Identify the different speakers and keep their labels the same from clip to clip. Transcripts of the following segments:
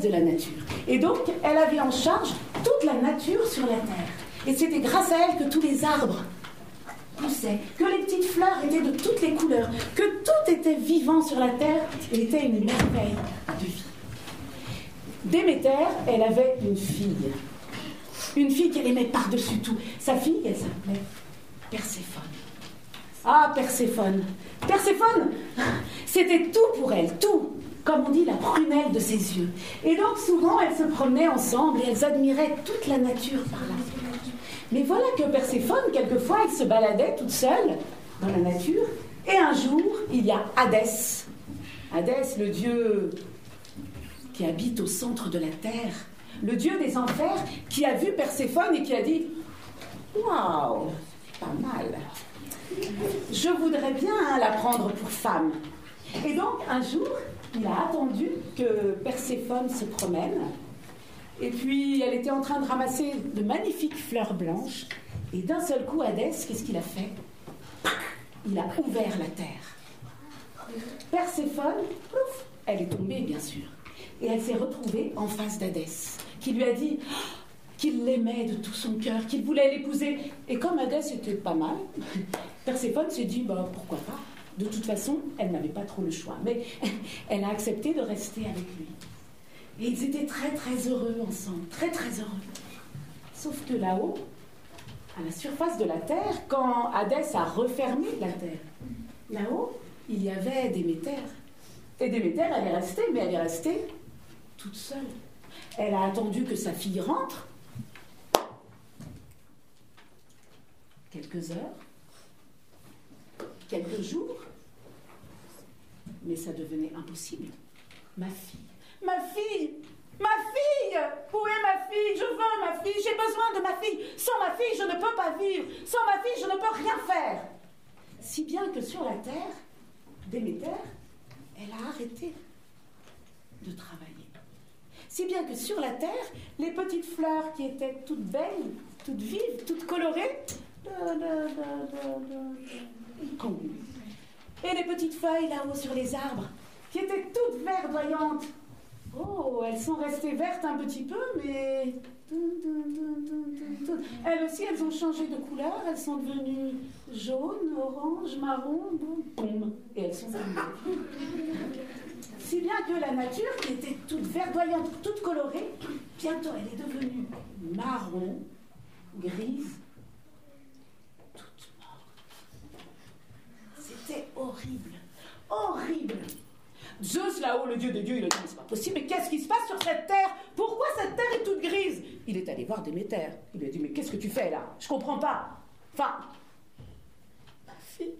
Speaker 1: de la nature. Et donc, elle avait en charge toute la nature sur la terre. Et c'était grâce à elle que tous les arbres poussaient, que les petites fleurs étaient de toutes les couleurs, que tout était vivant sur la terre et était une merveille de vie. Déméter, elle avait une fille. Une fille qu'elle aimait par-dessus tout. Sa fille, elle s'appelait Perséphone. Ah, Perséphone. Perséphone, c'était tout pour elle, tout. Comme on dit, la prunelle de ses yeux. Et donc, souvent, elles se promenaient ensemble et elles admiraient toute la nature par là. Mais voilà que Perséphone, quelquefois, elle se baladait toute seule dans la nature. Et un jour, il y a Hadès. Hadès, le dieu qui habite au centre de la terre, le dieu des enfers, qui a vu Perséphone et qui a dit Waouh, pas mal. Je voudrais bien la prendre pour femme. Et donc, un jour, il a attendu que Perséphone se promène. Et puis, elle était en train de ramasser de magnifiques fleurs blanches. Et d'un seul coup, Hadès, qu'est-ce qu'il a fait? Il a ouvert la terre. Perséphone, elle est tombée, bien sûr. Et elle s'est retrouvée en face d'Hadès, qui lui a dit qu'il l'aimait de tout son cœur, qu'il voulait l'épouser. Et comme Hadès était pas mal, Perséphone s'est dit bah, pourquoi pas? De toute façon, elle n'avait pas trop le choix. Mais elle a accepté de rester avec lui. Et ils étaient très très heureux ensemble, très très heureux. Sauf que là-haut, à la surface de la Terre, quand Hadès a refermé la Terre, là-haut, il y avait Déméter. Et Déméter, elle est restée, mais elle est restée toute seule. Elle a attendu que sa fille rentre. Quelques heures, quelques jours, mais ça devenait impossible. Ma fille, ma fille, ma fille Où est ma fille Je veux ma fille, j'ai besoin de ma fille. Sans ma fille, je ne peux pas vivre. Sans ma fille, je ne peux rien faire. Si bien que sur la terre, Déméter, elle a arrêté de travailler. Si bien que sur la terre, les petites fleurs qui étaient toutes belles, toutes vives, toutes colorées, et les petites feuilles là-haut sur les arbres, qui étaient toutes verdoyantes. Oh, elles sont restées vertes un petit peu, mais. Elles aussi, elles ont changé de couleur. Elles sont devenues jaunes, orange, marron, boum, et elles sont Si bien que la nature, qui était toute verdoyante, toute colorée, bientôt elle est devenue marron, grise, C'est horrible. Horrible. Zeus, là-haut, le dieu de Dieu, il a dit C'est pas possible, mais qu'est-ce qui se passe sur cette terre? Pourquoi cette terre est toute grise? Il est allé voir Déméter. Il lui a dit Mais qu'est-ce que tu fais là? Je comprends pas. Enfin, ma fille.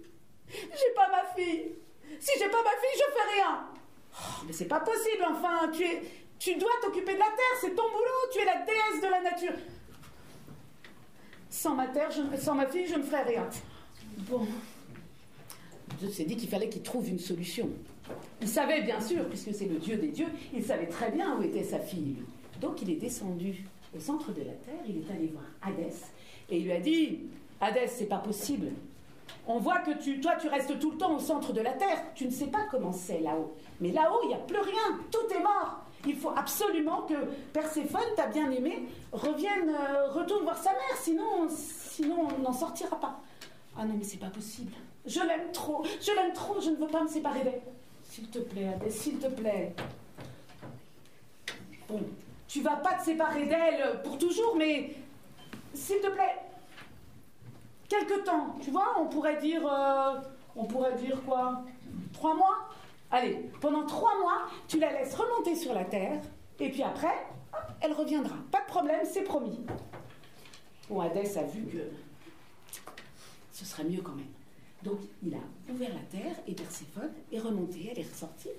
Speaker 1: J'ai pas ma fille. Si j'ai pas ma fille, je fais rien. Oh, mais c'est pas possible, enfin. Tu, es, tu dois t'occuper de la terre, c'est ton boulot. Tu es la déesse de la nature. Sans ma terre, sans ma fille, je ne ferai rien. Bon. Dieu s'est dit qu'il fallait qu'il trouve une solution. Il savait bien sûr, puisque c'est le Dieu des dieux, il savait très bien où était sa fille. Donc il est descendu au centre de la terre, il est allé voir Hadès et il lui a dit Hadès, c'est pas possible. On voit que toi, tu restes tout le temps au centre de la terre. Tu ne sais pas comment c'est là-haut. Mais là-haut, il n'y a plus rien. Tout est mort. Il faut absolument que Perséphone, t'a bien aimé, revienne, euh, retourne voir sa mère. Sinon, sinon on n'en sortira pas. Ah non, mais c'est pas possible. Je l'aime trop, je l'aime trop, je ne veux pas me séparer d'elle. S'il te plaît, Adès, s'il te plaît. Bon, tu vas pas te séparer d'elle pour toujours, mais s'il te plaît, quelque temps, tu vois, on pourrait dire, euh, on pourrait dire quoi? Trois mois? Allez, pendant trois mois, tu la laisses remonter sur la terre, et puis après, elle reviendra. Pas de problème, c'est promis. Bon, Hadès a vu que ce serait mieux quand même. Donc il a ouvert la terre et Perséphone est remontée, elle est ressortie.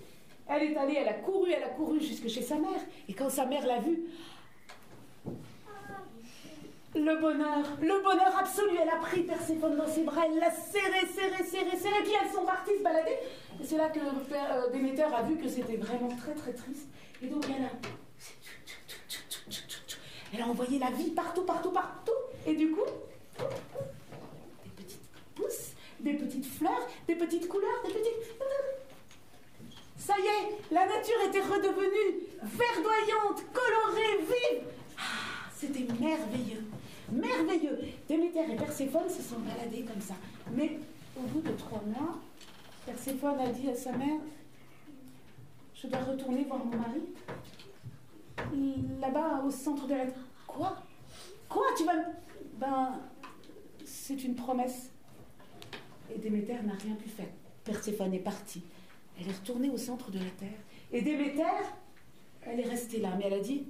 Speaker 1: Elle est allée, elle a couru, elle a couru jusque chez sa mère. Et quand sa mère l'a vue, le bonheur, le bonheur absolu. Elle a pris Perséphone dans ses bras, elle l'a serré, serré, serré, serré, puis elles sont parties se balader. C'est là que euh, Déméter a vu que c'était vraiment très très triste. Et donc elle a. Elle a envoyé la vie partout, partout, partout. Et du coup, petites couleurs, des petites. Ça y est, la nature était redevenue verdoyante, colorée, vive. Ah, c'était merveilleux, merveilleux. Déméter et Perséphone se sont baladés comme ça. Mais au bout de trois mois, Perséphone a dit à sa mère Je dois retourner voir mon mari. Là-bas, au centre de la. Quoi? Quoi? Tu vas. Ben. C'est une promesse. Et Déméter n'a rien pu faire. Perséphone est partie. Elle est retournée au centre de la terre. Et Déméter, elle est restée là. Mais elle a dit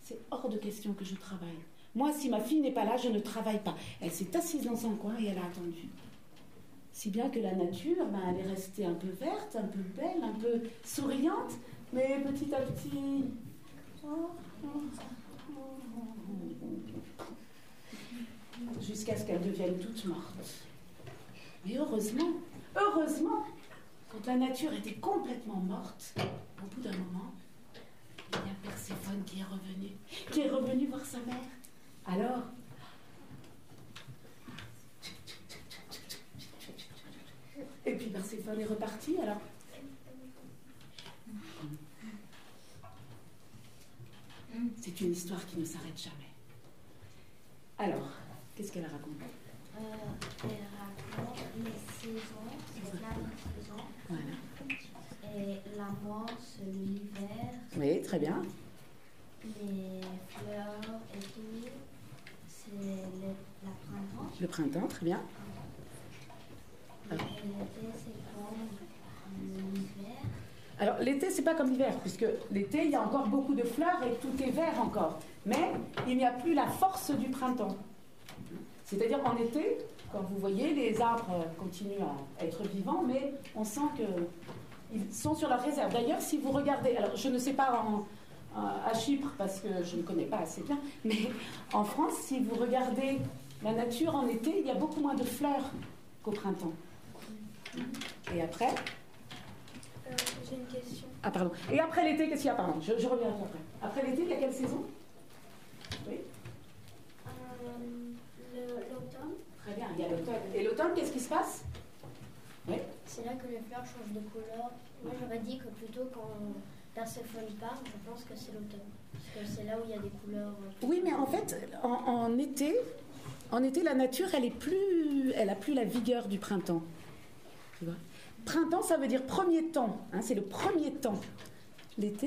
Speaker 1: C'est hors de question que je travaille. Moi, si ma fille n'est pas là, je ne travaille pas. Elle s'est assise dans son coin et elle a attendu. Si bien que la nature, ben, elle est restée un peu verte, un peu belle, un peu souriante, mais petit à petit. Jusqu'à ce qu'elle devienne toute morte. Mais heureusement, heureusement, quand la nature était complètement morte, au bout d'un moment, il y a Perséphone qui est revenu, qui est revenu voir sa mère. Alors, et puis Perséphone est reparti, alors. C'est une histoire qui ne s'arrête jamais. Alors, qu'est-ce qu'elle raconte?
Speaker 2: Les saisons, c'est la saison.
Speaker 1: Voilà.
Speaker 2: Et l'hiver,
Speaker 1: Oui, très bien.
Speaker 2: les fleurs et tout, c'est le, la printemps.
Speaker 1: Le printemps, très bien.
Speaker 2: Et l'été, c'est comme l'hiver.
Speaker 1: Alors l'été, c'est pas comme l'hiver, puisque l'été, il y a encore beaucoup de fleurs et tout est vert encore. Mais il n'y a plus la force du printemps. C'est-à-dire en été, quand vous voyez, les arbres continuent à être vivants, mais on sent qu'ils sont sur leur réserve. D'ailleurs, si vous regardez, alors je ne sais pas en- à Chypre parce que je ne connais pas assez bien, mais en France, si vous regardez la nature en été, il y a beaucoup moins de fleurs qu'au printemps. Et après
Speaker 3: Euh, J'ai une question.
Speaker 1: Ah, pardon. Et après l'été, qu'est-ce qu'il y a? Pardon, je, je reviens après. Après l'été, il y a quelle saison Oui,
Speaker 3: Euh, le- L'automne,
Speaker 1: très bien, il y a qu'est-ce qui se passe? Oui,
Speaker 3: c'est là que les fleurs changent de couleur. Moi, j'aurais dit que plutôt quand Perséphone part, je pense que c'est l'automne. Parce que c'est là où il y a des couleurs. euh,
Speaker 1: oui mais en fait, en, en été, en été, la nature, elle est plus, elle a plus la vigueur du printemps. Tu vois? Printemps, ça veut dire premier temps. hein, c'est le premier temps. L'été,